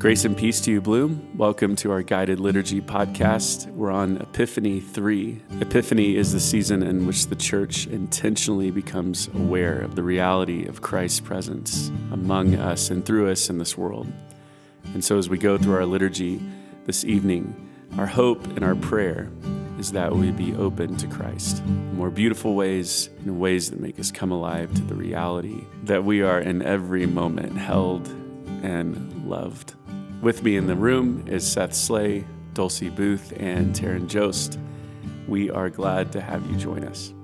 Grace and peace to you, Bloom. Welcome to our guided liturgy podcast. We're on Epiphany 3. Epiphany is the season in which the church intentionally becomes aware of the reality of Christ's presence among us and through us in this world. And so, as we go through our liturgy this evening, our hope and our prayer is that we be open to Christ in more beautiful ways, in ways that make us come alive to the reality that we are in every moment held and loved. With me in the room is Seth Slay, Dulcie Booth, and Taryn Jost. We are glad to have you join us.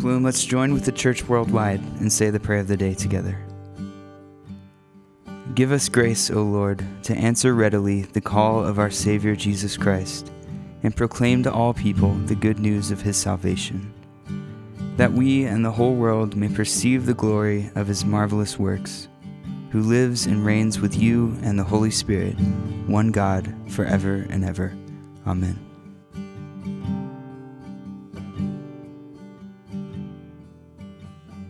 Bloom, let's join with the church worldwide and say the prayer of the day together. Give us grace, O Lord, to answer readily the call of our Savior Jesus Christ and proclaim to all people the good news of his salvation that we and the whole world may perceive the glory of his marvelous works, who lives and reigns with you and the Holy Spirit, one God, forever and ever. Amen.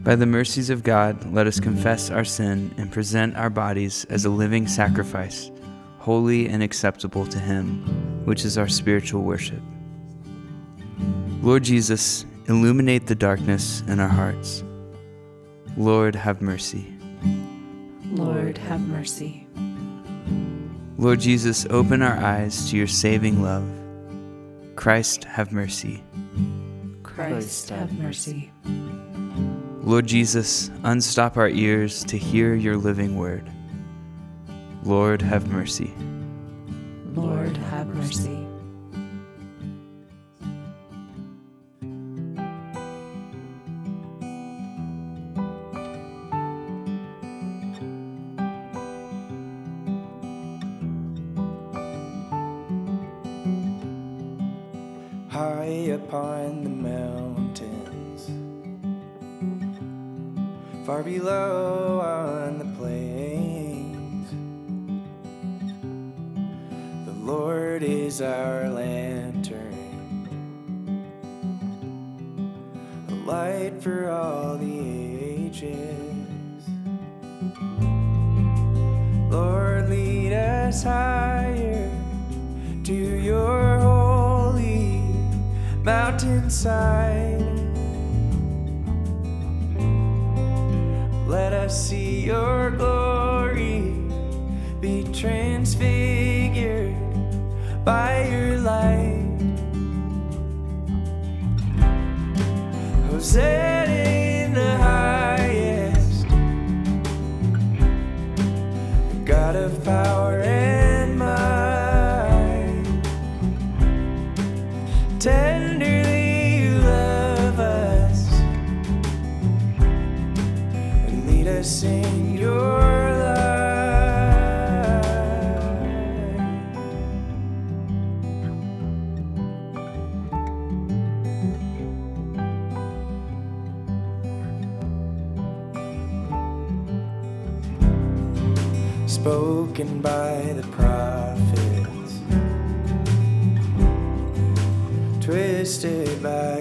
By the mercies of God, let us confess our sin and present our bodies as a living sacrifice, holy and acceptable to Him, which is our spiritual worship. Lord Jesus, illuminate the darkness in our hearts. Lord, have mercy. Lord, have mercy. Lord Jesus, open our eyes to your saving love. Christ, have mercy. Christ, have mercy. Lord Jesus, unstop our ears to hear your living word. Lord, have mercy. Lord, have mercy. High upon the mountains, far below on the plains. The Lord is our lantern, a light for all the ages. Lord, lead us higher to your mountainside. Let us see your glory be transfigured by your light. Hosanna in the highest, God of power and might. Tenderly lead in your. Spoken by the prophets twisted by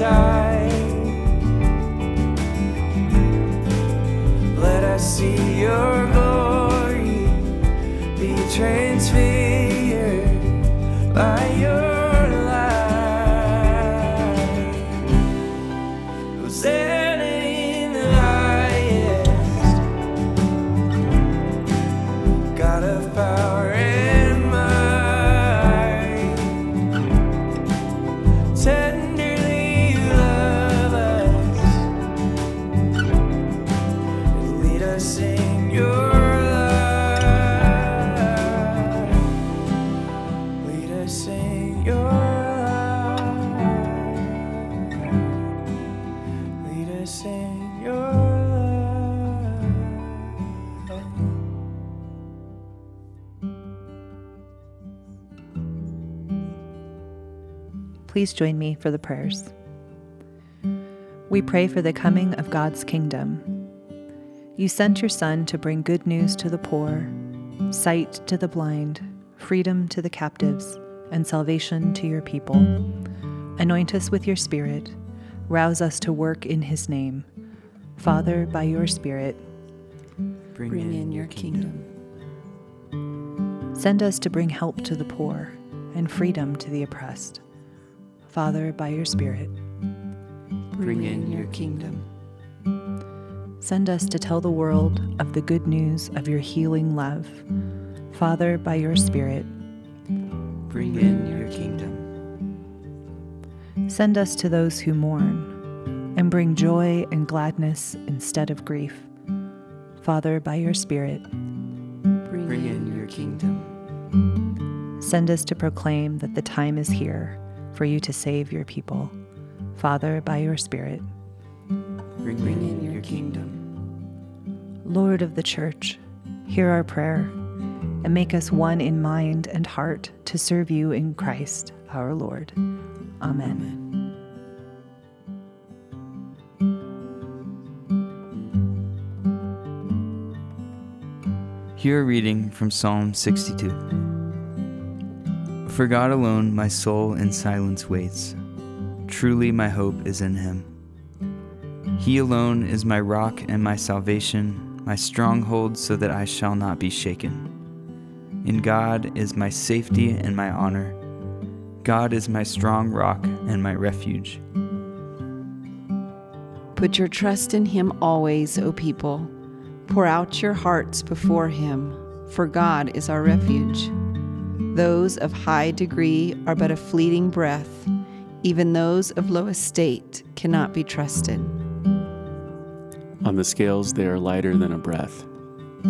mountainside. Let us see your glory be transfigured Please join me for the prayers. We pray for the coming of God's kingdom. You sent your Son to bring good news to the poor, sight to the blind, freedom to the captives, and salvation to your people. Anoint us with your Spirit. Rouse us to work in his name. Father, by your Spirit, Bring, in your kingdom. Send us to bring help to the poor and freedom to the oppressed. Father, by your Spirit, Bring in your kingdom. send us to tell the world of the good news of your healing love. Father, by your Spirit, Bring in your kingdom. send us to those who mourn and bring joy and gladness instead of grief. Father, by your Spirit, Bring in your kingdom. send us to proclaim that the time is here for you to save your people. Father, by your Spirit, Bring, in your kingdom. Lord of the Church, hear our prayer and make us one in mind and heart to serve you in Christ our Lord. Amen. Hear a reading from Psalm 62. For God alone my soul in silence waits. Truly my hope is in him. He alone is my rock and my salvation, my stronghold so that I shall not be shaken. In God is my safety and my honor. God is my strong rock and my refuge. Put your trust in him always, O people. Pour out your hearts before him, for God is our refuge. Those of high degree are but a fleeting breath, even those of low estate cannot be trusted. On the scales, they are lighter than a breath,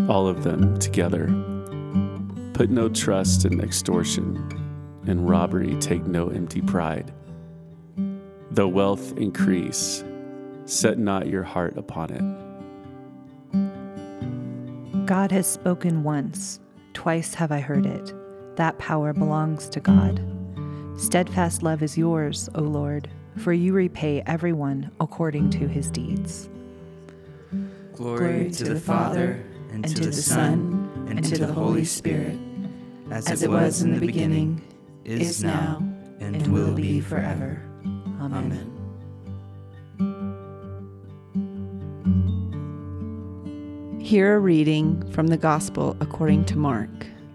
all of them together. Put no trust in extortion, and robbery take no empty pride. Though wealth increase, set not your heart upon it. God has spoken once, twice have I heard it. That power belongs to God. Steadfast love is yours, O Lord, for you repay everyone according to his deeds. Glory, to, the Father, and, to, the Son, and, to the Holy Spirit, as, As it was in the beginning, is now, and, will be forever. Amen. Hear a reading from the Gospel according to Mark,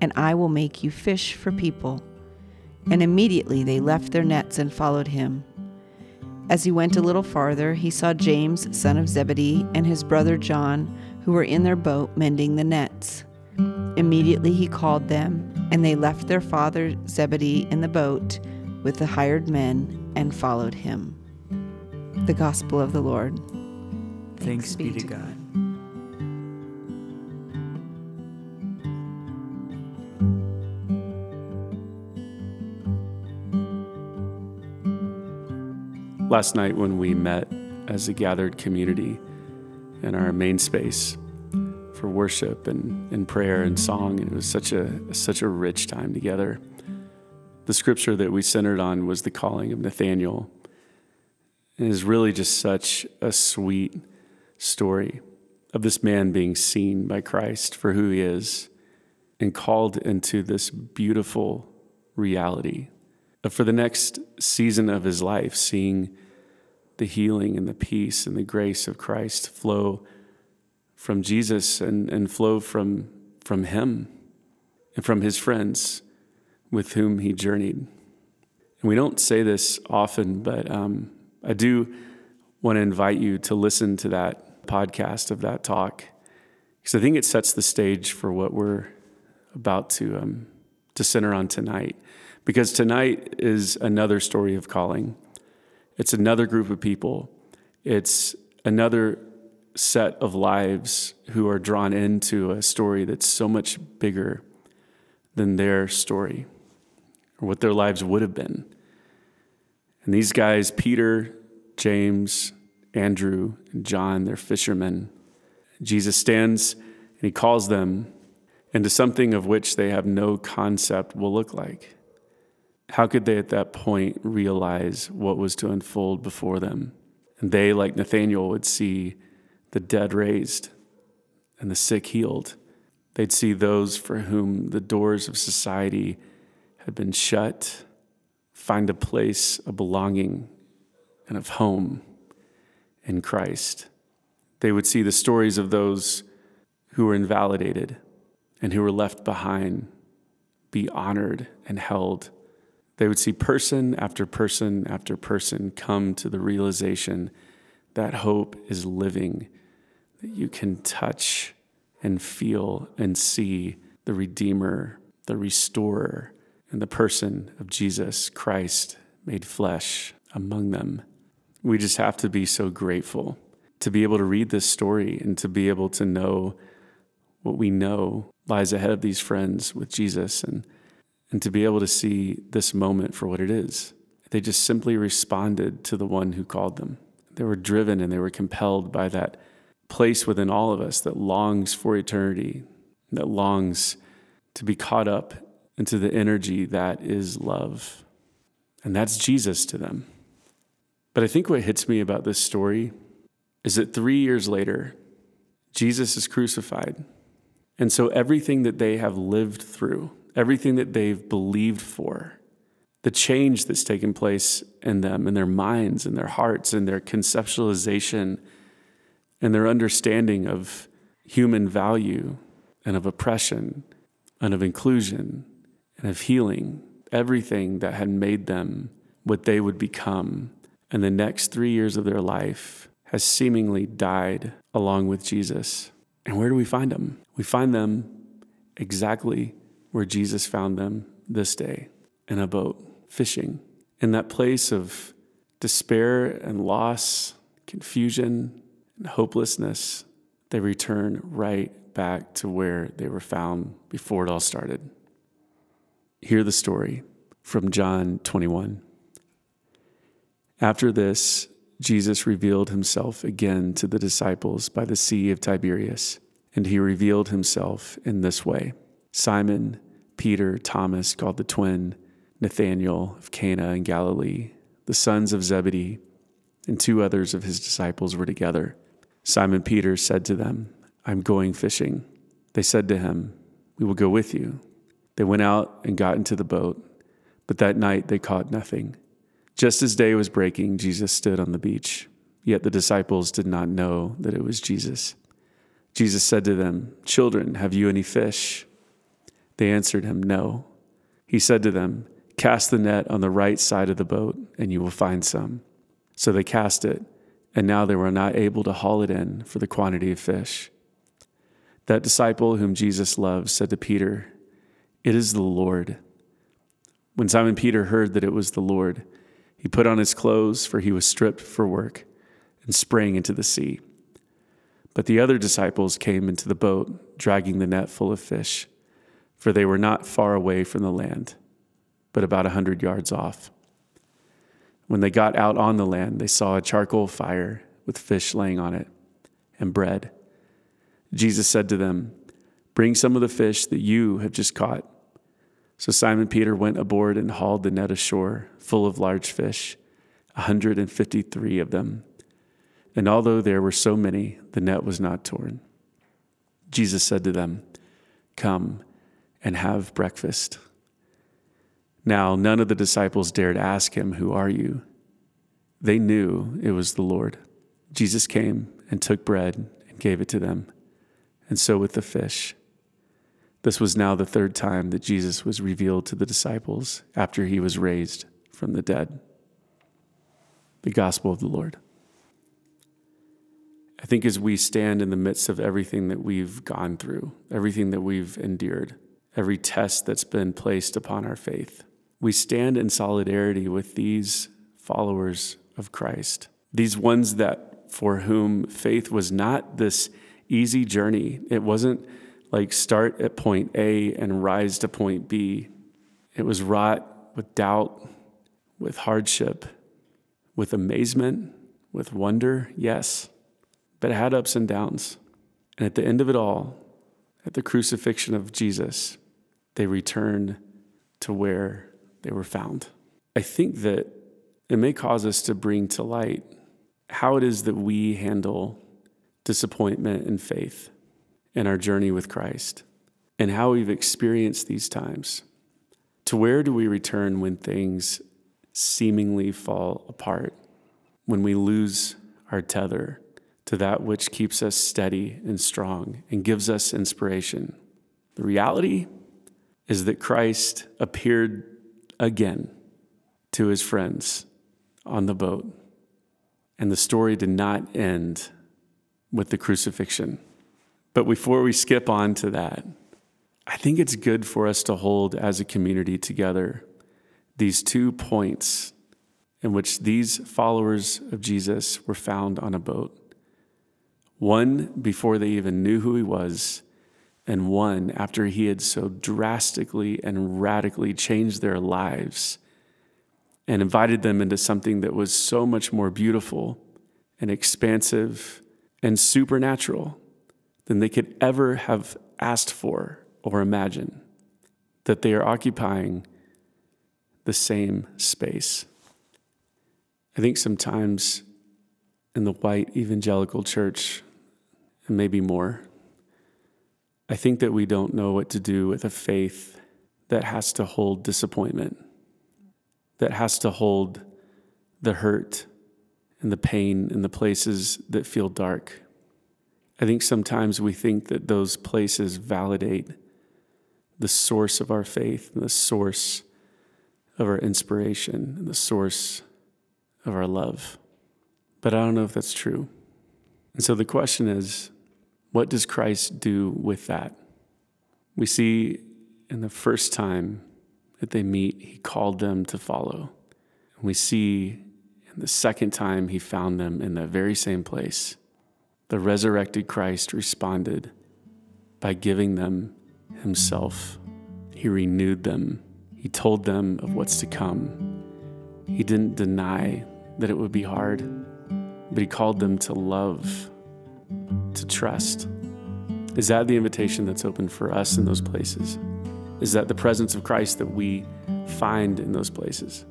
and I will make you fish for people. And immediately they left their nets and followed him. As he went a little farther, he saw James, son of Zebedee, and his brother John, who were in their boat mending the nets. Immediately he called them, and they left their father Zebedee in the boat with the hired men and followed him. The Gospel of the Lord. Thanks be to God. Last night, when we met as a gathered community in our main space for worship and, and prayer and song, And it was such a such a rich time together. The scripture that we centered on was the calling of Nathaniel. It is really just such a sweet story of this man being seen by Christ for who he is and called into this beautiful reality for the next season of his life, seeing the healing and the peace and the grace of Christ flow from Jesus and, and flow from, from him and from his friends with whom he journeyed. And we don't say this often, but um, I do want to invite you to listen to that podcast of that talk because I think it sets the stage for what we're about to um, to center on tonight because tonight is another story of calling. It's another group of people. It's another set of lives who are drawn into a story that's so much bigger than their story or what their lives would have been. And these guys, Peter, James, Andrew, and John, they're fishermen. Jesus stands and he calls them into something of which they have no concept will look like. How could they at that point realize what was to unfold before them? And they, like Nathaniel, would see the dead raised and the sick healed. They'd see those for whom the doors of society had been shut find a place of belonging and of home in Christ. They would see the stories of those who were invalidated and who were left behind be honored and held they would see person after person after person come to the realization that hope is living, that you can touch and feel and see the Redeemer, the Restorer, and the person of Jesus Christ made flesh among them. We just have to be so grateful to be able to read this story and to be able to know what we know lies ahead of these friends with Jesus and and to be able to see this moment for what it is. They just simply responded to the one who called them. They were driven and they were compelled by that place within all of us that longs for eternity, that longs to be caught up into the energy that is love. And that's Jesus to them. But I think what hits me about this story is that three years later, Jesus is crucified. And so everything that they have lived through, everything that they've believed for, the change that's taken place in them, in their minds, in their hearts, in their conceptualization, and their understanding of human value and of oppression and of inclusion and of healing, everything that had made them what they would become in the next three years of their life has seemingly died along with Jesus. And where do we find them? We find them exactly where Jesus found them this day in a boat, fishing. In that place of despair and loss, confusion and hopelessness, they return right back to where they were found before it all started. Hear the story from John 21. After this, Jesus revealed himself again to the disciples by the Sea of Tiberias, and he revealed himself in this way. Simon, Peter, Thomas, called the twin, Nathanael of Cana in Galilee, the sons of Zebedee, and two others of his disciples were together. Simon Peter said to them, I'm going fishing. They said to him, We will go with you. They went out and got into the boat, but that night they caught nothing. Just as day was breaking, Jesus stood on the beach, yet the disciples did not know that it was Jesus. Jesus said to them, Children, have you any fish? They answered him, No. He said to them, Cast the net on the right side of the boat, and you will find some. So they cast it, and now they were not able to haul it in for the quantity of fish. That disciple whom Jesus loved said to Peter, It is the Lord. When Simon Peter heard that it was the Lord, he put on his clothes, for he was stripped for work, and sprang into the sea. But the other disciples came into the boat, dragging the net full of fish, for they were not far away from the land, but about a hundred yards off. When they got out on the land, they saw a charcoal fire with fish laying on it and bread. Jesus said to them, Bring some of the fish that you have just caught. So Simon Peter went aboard and hauled the net ashore, full of large fish, a 153 of them. And although there were so many, the net was not torn. Jesus said to them, Come and have breakfast. Now, none of the disciples dared ask him, Who are you? They knew it was the Lord. Jesus came and took bread and gave it to them, and so with the fish. This was now the third time that Jesus was revealed to the disciples after he was raised from the dead. The Gospel of the Lord. I think as we stand in the midst of everything that we've gone through, everything that we've endured, every test that's been placed upon our faith, we stand in solidarity with these followers of Christ, these ones that for whom faith was not this easy journey. It wasn't like start at point A and rise to point B. It was wrought with doubt, with hardship, with amazement, with wonder, yes, but it had ups and downs. And at the end of it all, at the crucifixion of Jesus, they return to where they were found. I think that it may cause us to bring to light how it is that we handle disappointment in faith in our journey with Christ and how we've experienced these times. To where do we return when things seemingly fall apart, when we lose our tether to that which keeps us steady and strong and gives us inspiration? The reality is that Christ appeared again to his friends on the boat, and the story did not end with the crucifixion. But before we skip on to that, I think it's good for us to hold as a community together these two points in which these followers of Jesus were found on a boat. One before they even knew who he was, and one after he had so drastically and radically changed their lives and invited them into something that was so much more beautiful and expansive and supernatural than they could ever have asked for or imagined, that they are occupying the same space. I think sometimes in the white evangelical church, and maybe more, I think that we don't know what to do with a faith that has to hold disappointment, that has to hold the hurt and the pain in the places that feel dark. I think sometimes we think that those places validate the source of our faith and the source of our inspiration and the source of our love. But I don't know if that's true. And so the question is what does Christ do with that? We see in the first time that they meet, he called them to follow. And we see in the second time he found them in that very same place the resurrected Christ responded by giving them himself. He renewed them. He told them of what's to come. He didn't deny that it would be hard, but he called them to love, to trust. Is that the invitation that's open for us in those places? Is that the presence of Christ that we find in those places?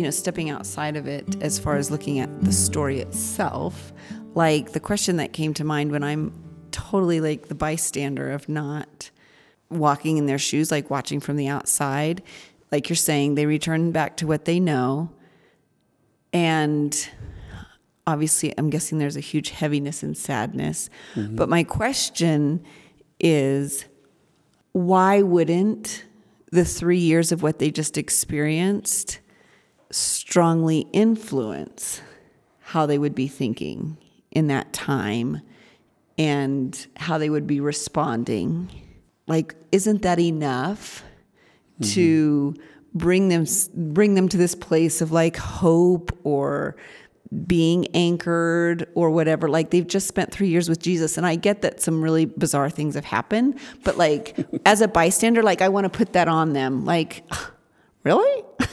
you know, stepping outside of it as far as looking at the story itself, like the question that came to mind when I'm totally like the bystander of not walking in their shoes, like watching from the outside, like you're saying, they return back to what they know. And obviously, I'm guessing there's a huge heaviness and sadness. Mm-hmm. But my question is why wouldn't the three years of what they just experienced? strongly influence how they would be thinking in that time and how they would be responding. Like, isn't that enough to mm-hmm. bring them bring them to this place of like hope or being anchored or whatever. Like they've just spent 3 years with Jesus and I get that some really bizarre things have happened but like as a bystander like I want to put that on them. Like really?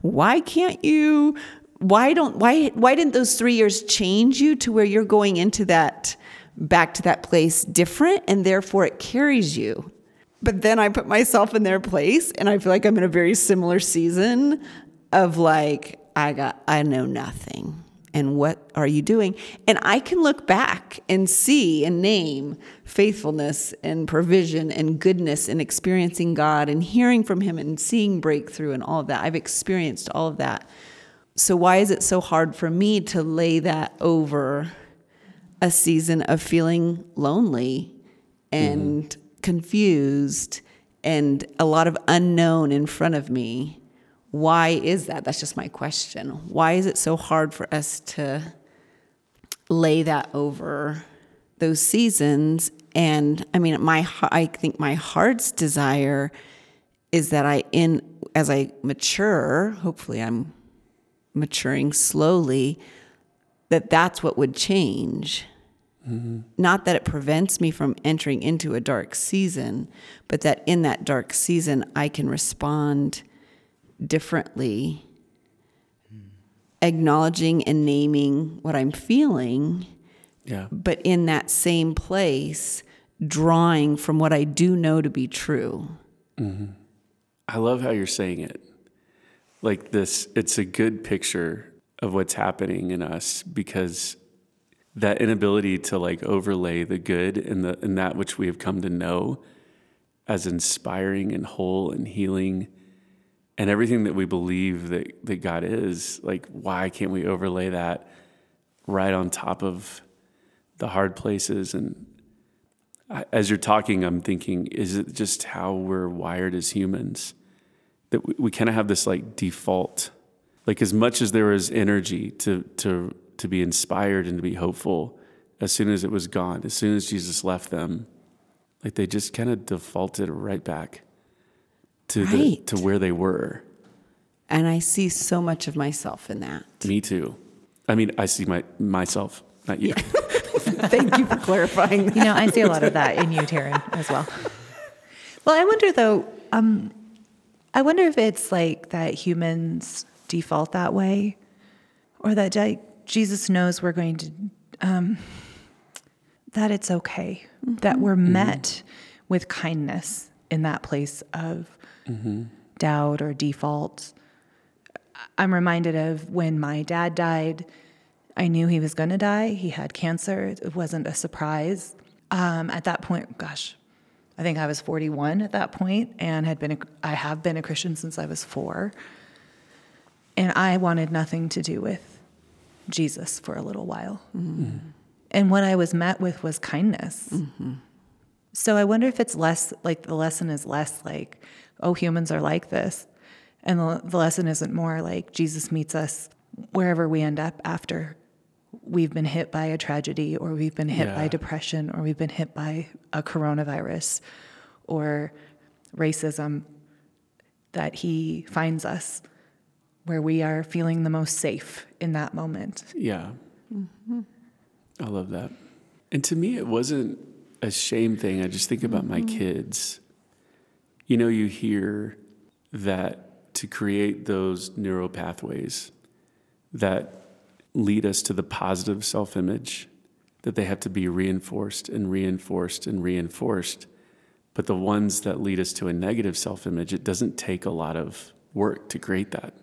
Why can't you why don't why why didn't those 3 years change you to where you're going into that back to that place different and therefore it carries you but then I put myself in their place and I feel like I'm in a very similar season of like, I got, I know nothing. And what are you doing? And I can look back and see and name faithfulness and provision and goodness and experiencing God and hearing from Him and seeing breakthrough and all of that. I've experienced all of that. So, why is it so hard for me to lay that over a season of feeling lonely and mm-hmm confused and a lot of unknown in front of me. Why is that? That's just my question. Why is it so hard for us to lay that over those seasons? And I mean, my I think my heart's desire is that I in as I mature, hopefully I'm maturing slowly, that that's what would change Mm-hmm. Not that it prevents me from entering into a dark season, but that in that dark season, I can respond differently, mm. acknowledging and naming what I'm feeling. Yeah. But in that same place, drawing from what I do know to be true. Mm-hmm. I love how you're saying it. Like this, it's a good picture of what's happening in us because that inability to like overlay the good and the and that which we have come to know as inspiring and whole and healing and everything that we believe that, that God is, like why can't we overlay that right on top of the hard places? And as you're talking, I'm thinking, is it just how we're wired as humans? That we, we kind of have this like default. Like as much as there is energy to to to be inspired and to be hopeful as soon as it was gone, as soon as Jesus left them, like they just kind of defaulted right back to right. the to where they were. And I see so much of myself in that. Me too. I mean, I see my myself, not you. Yeah. Thank you for clarifying. That. You know, I see a lot of that in you, Taryn, as well. Well, I wonder though. Um, I wonder if it's like that humans default that way, or that Jesus knows we're going to, um, that it's okay, mm-hmm. that we're mm-hmm. met with kindness in that place of mm-hmm. doubt or default. I'm reminded of when my dad died. I knew he was going to die. He had cancer. It wasn't a surprise. Um, at that point, gosh, I think I was 41 at that point, and had been a, I have been a Christian since I was four. And I wanted nothing to do with Jesus for a little while. Mm-hmm. And what I was met with was kindness. Mm-hmm. So I wonder if it's less like the lesson is less like, oh, humans are like this. And the, the lesson isn't more like Jesus meets us wherever we end up after we've been hit by a tragedy or we've been hit yeah. by depression or we've been hit by a coronavirus or racism that he finds us where we are feeling the most safe in that moment. Yeah. Mm-hmm. I love that. And to me, it wasn't a shame thing. I just think about mm-hmm. my kids. You know, you hear that to create those neural pathways that lead us to the positive self image, that they have to be reinforced and reinforced and reinforced. But the ones that lead us to a negative self image, it doesn't take a lot of work to create that.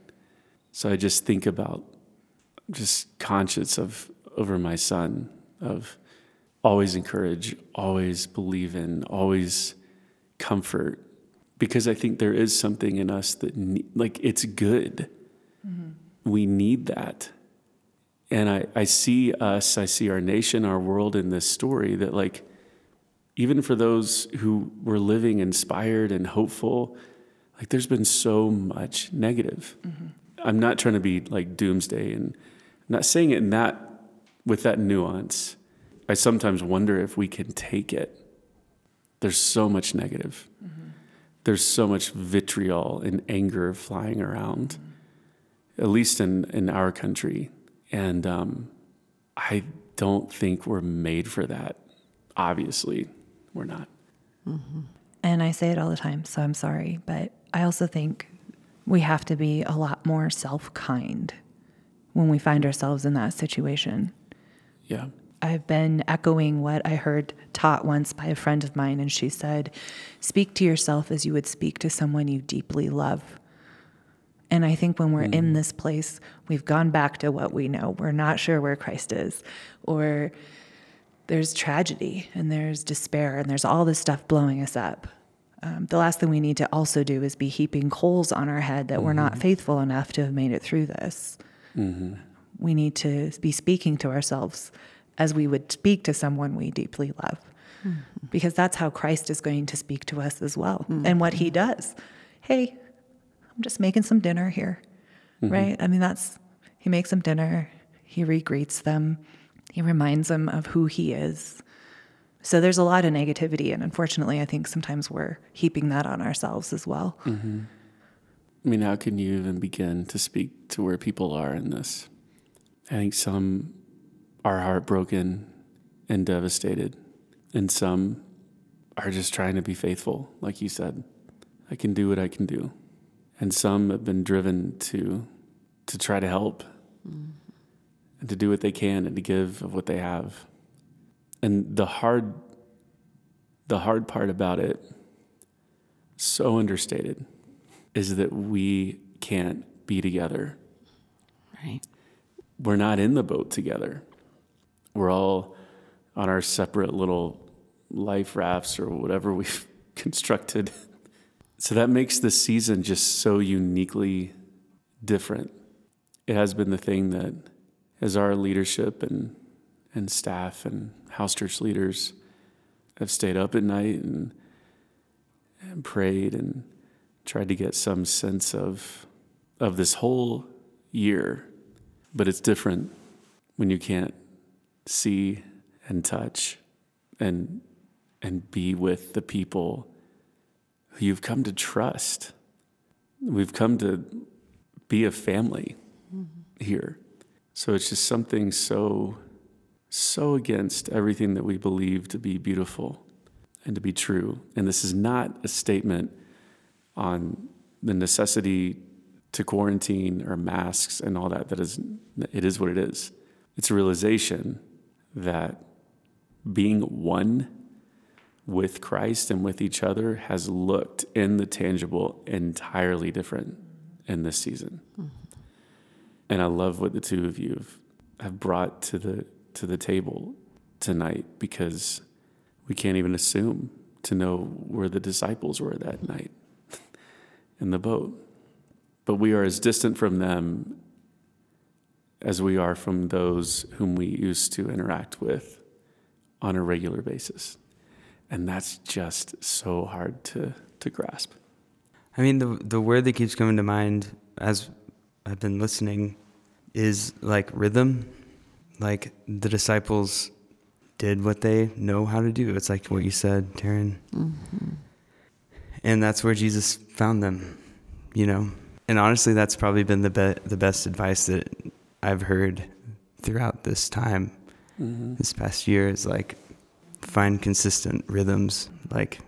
So I just think about just conscious of over my son of always encourage, always believe in, always comfort because I think there is something in us that like it's good. Mm-hmm. We need that. And I, I see us, I see our nation, our world in this story that like even for those who were living inspired and hopeful, like there's been so much negative. Mm-hmm. I'm not trying to be like doomsday and I'm not saying it in that with that nuance. I sometimes wonder if we can take it. There's so much negative. Mm-hmm. there's so much vitriol and anger flying around, at least in, in our country. And um, I don't think we're made for that. Obviously, we're not. Mm-hmm. And I say it all the time, so I'm sorry. But I also think we have to be a lot more self kind when we find ourselves in that situation. Yeah. I've been echoing what I heard taught once by a friend of mine, and she said, Speak to yourself as you would speak to someone you deeply love. And I think when we're in mm. this place, we've gone back to what we know. We're not sure where Christ is, or there's tragedy and there's despair and there's all this stuff blowing us up. Um, the last thing we need to also do is be heaping coals on our head that we're not mm-hmm. faithful enough to have made it through this. Mm-hmm. We need to be speaking to ourselves as we would speak to someone we deeply love, mm-hmm. because that's how Christ is going to speak to us as well. And what he does. Hey, I'm just making some dinner here, right? I mean, that's, he makes them dinner, he re greets them, he reminds them of who he is. So there's a lot of negativity. And unfortunately, I think sometimes we're heaping that on ourselves as well. Mm-hmm. I mean, how can you even begin to speak to where people are in this? I think some are heartbroken and devastated, and some are just trying to be faithful, like you said. I can do what I can do. And some have been driven to to try to help mm-hmm. and to do what they can and to give of what they have. And the hard the hard part about it, so understated, is that we can't be together. Right. We're not in the boat together. We're all on our separate little life rafts or whatever we've constructed. So that makes this season just so uniquely different. It has been the thing that, as our leadership and, and staff and house church leaders have stayed up at night and, and prayed and tried to get some sense of, of this whole year. But it's different when you can't see and touch and, and be with the people who you've come to trust. We've come to be a family mm-hmm. here. So it's just something so, so against everything that we believe to be beautiful and to be true. And this is not a statement on the necessity to quarantine or masks and all that. That is, it is what it is. It's a realization that being one with Christ and with each other has looked in the tangible entirely different in this season. Mm-hmm. And I love what the two of you have, have brought to the to the table tonight because we can't even assume to know where the disciples were that night in the boat. But we are as distant from them as we are from those whom we used to interact with on a regular basis. And that's just so hard to, to grasp. I mean, the the word that keeps coming to mind as I've been listening is like rhythm. Like the disciples did what they know how to do. It's like what you said, Taryn. Mm-hmm. And that's where Jesus found them, you know. And honestly, that's probably been the be- the best advice that I've heard throughout this time, mm-hmm. this past year. Is like find consistent rhythms, like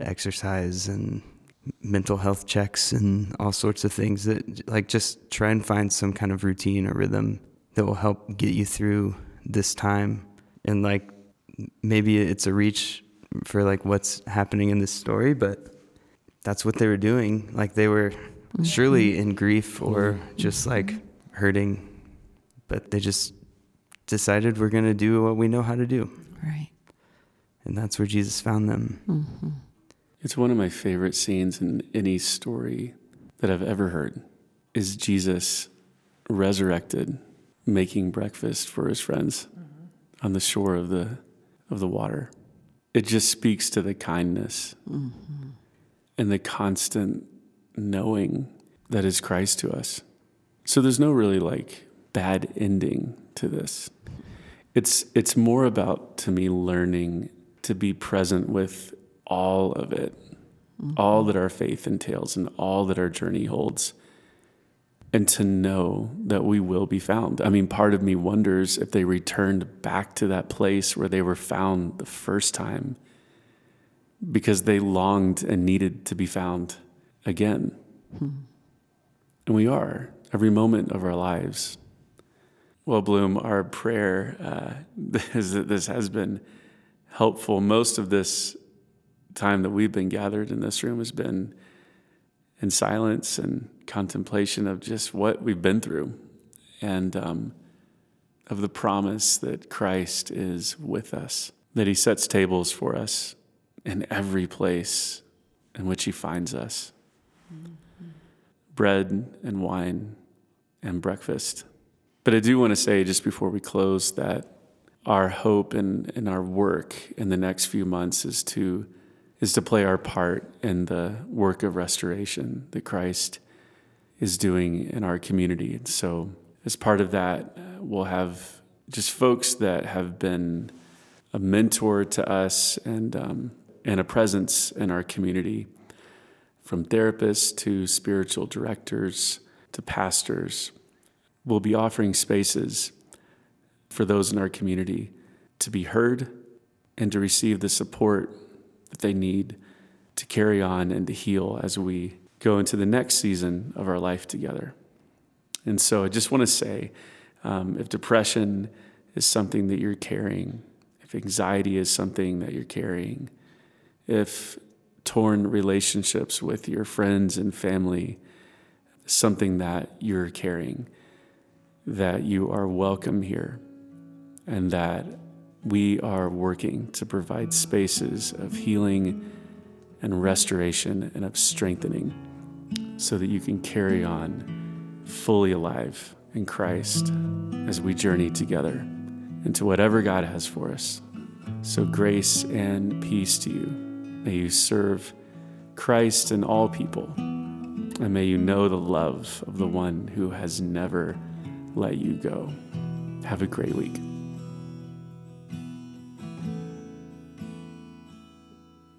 exercise and mental health checks and all sorts of things that like just try and find some kind of routine or rhythm that will help get you through this time and like maybe it's a reach for like what's happening in this story but that's what they were doing. Like they were mm-hmm. surely in grief or just like mm-hmm. hurting but they just decided we're going to do what we know how to do. Right. and that's where Jesus found them. Mm-hmm. It's one of my favorite scenes in any story that I've ever heard is Jesus resurrected making breakfast for his friends on the shore of the of the water. It just speaks to the kindness and the constant knowing that is Christ to us. So there's no really like bad ending to this. It's it's more about to me learning to be present with all of it mm-hmm. all that our faith entails, and all that our journey holds. And to know that we will be found. I mean, part of me wonders if they returned back to that place where they were found the first time because they longed and needed to be found again. Hmm. And we are every moment of our lives. Well, Bloom, our prayer uh, is that this has been helpful. Most of this time that we've been gathered in this room has been in silence and contemplation of just what we've been through and um, of the promise that Christ is with us, that He sets tables for us in every place in which He finds us mm-hmm. bread and wine and breakfast. But I do want to say, just before we close, that our hope and, and our work in the next few months is to is to play our part in the work of restoration that Christ is doing in our community. And so, as part of that, we'll have just folks that have been a mentor to us and um, and a presence in our community, from therapists to spiritual directors to pastors. We'll be offering spaces for those in our community to be heard and to receive the support that they need to carry on and to heal as we go into the next season of our life together. And so I just want to say um, if depression is something that you're carrying, if anxiety is something that you're carrying, if torn relationships with your friends and family something that you're carrying, that you are welcome here and that we are working to provide spaces of healing and restoration and of strengthening so that you can carry on fully alive in Christ as we journey together into whatever God has for us. So, grace and peace to you. May you serve Christ and all people, and may you know the love of the one who has never let you go. Have a great week.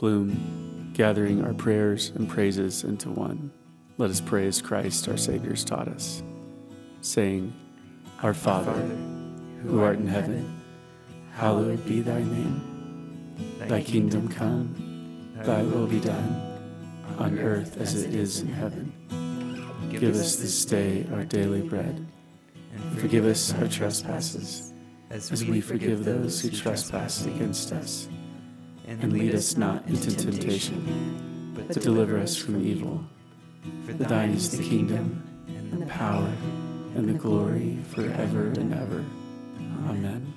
Bloom, gathering our prayers and praises into one. Let us pray as Christ our Savior has taught us, saying, Our Father, who art in heaven, hallowed be thy name. Thy kingdom come, thy will be done, on earth as it is in heaven. Give us this day our daily bread and forgive us our trespasses, as we forgive those who trespass against us. And lead us not into temptation, but deliver us from evil. For thine is the kingdom, and the power, and the glory forever and ever. Amen.